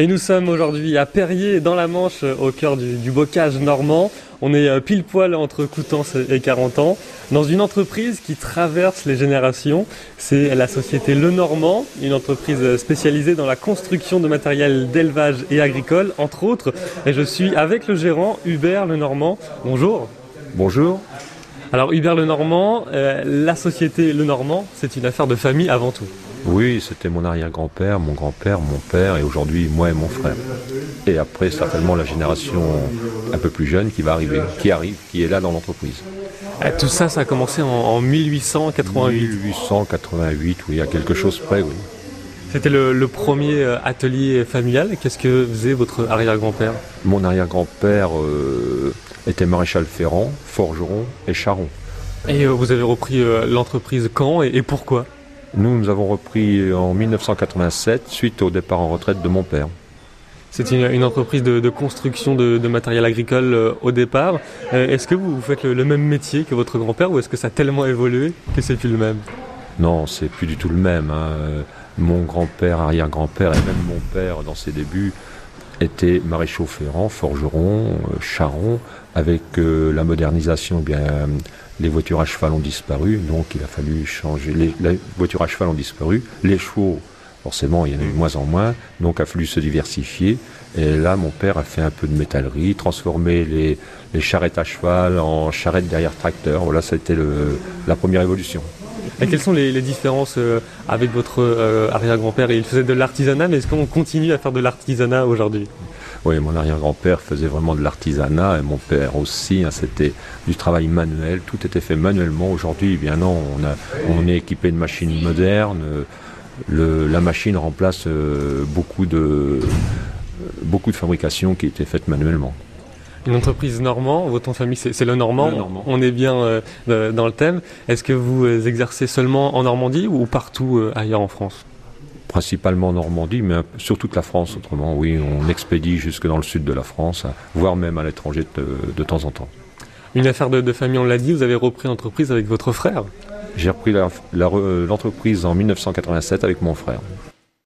Et nous sommes aujourd'hui à Perrier, dans la Manche, au cœur du, bocage normand. On est euh, pile poil entre Coutances et 40 ans, dans une entreprise qui traverse les générations. C'est la société Le Normand, une entreprise spécialisée dans la construction de matériel d'élevage et agricole, entre autres. Et je suis avec le gérant Hubert Le Normand. Bonjour. Bonjour. Alors Hubert Le Normand, euh, la société Le Normand, c'est une affaire de famille avant tout. Oui, c'était mon arrière-grand-père, mon grand-père, mon père et aujourd'hui moi et mon frère. Et après certainement la génération un peu plus jeune qui va arriver, qui arrive, qui est là dans l'entreprise. Euh, tout ça, ça a commencé en, 1888. 1888, oui, il y a quelque chose près, oui. C'était le, premier euh, atelier familial. Qu'est-ce que faisait votre arrière-grand-père? Mon arrière-grand-père euh, était maréchal ferrant, forgeron et charron. Et vous avez repris l'entreprise quand et pourquoi? Nous, nous avons repris en 1987 suite au départ en retraite de mon père. C'est une, entreprise de, construction de, matériel agricole euh, au départ. Euh, est-ce que vous, faites le, même métier que votre grand-père ou est-ce que ça a tellement évolué que c'est plus le même? Non, c'est plus du tout le même. Hein. Mon grand-père, arrière-grand-père et même mon père dans ses débuts étaient maréchaux ferrants, forgerons, euh, charrons. Avec la modernisation, eh bien les voitures à cheval ont disparu, donc il a fallu changer. Les, voitures à cheval ont disparu, les chevaux, forcément, il y en a eu de moins en moins, donc a fallu se diversifier. Et là, mon père a fait un peu de métallerie, transformé les, charrettes à cheval en charrettes derrière tracteur. Voilà, ça a été la première évolution. Quelles sont les, différences euh, avec votre euh, arrière-grand-père? Il faisait de l'artisanat, mais est-ce qu'on continue à faire de l'artisanat aujourd'hui? Oui, mon arrière-grand-père faisait vraiment de l'artisanat et mon père aussi. Hein, c'était du travail manuel, tout était fait manuellement. Aujourd'hui, eh bien non, on, est équipé de machines modernes. la machine remplace euh, beaucoup de beaucoup de fabrications qui étaient faites manuellement. Une entreprise normand, votre famille c'est le normand. on est bien euh, dans le thème. Est-ce que vous exercez seulement en Normandie ou partout euh, ailleurs en France? Principalement en Normandie, mais sur toute la France autrement. Oui, on expédie jusque dans le sud de la France, voire même à l'étranger de, temps en temps. Une affaire de, famille, on l'a dit, vous avez repris l'entreprise avec votre frère J'ai repris l'entreprise en 1987 avec mon frère.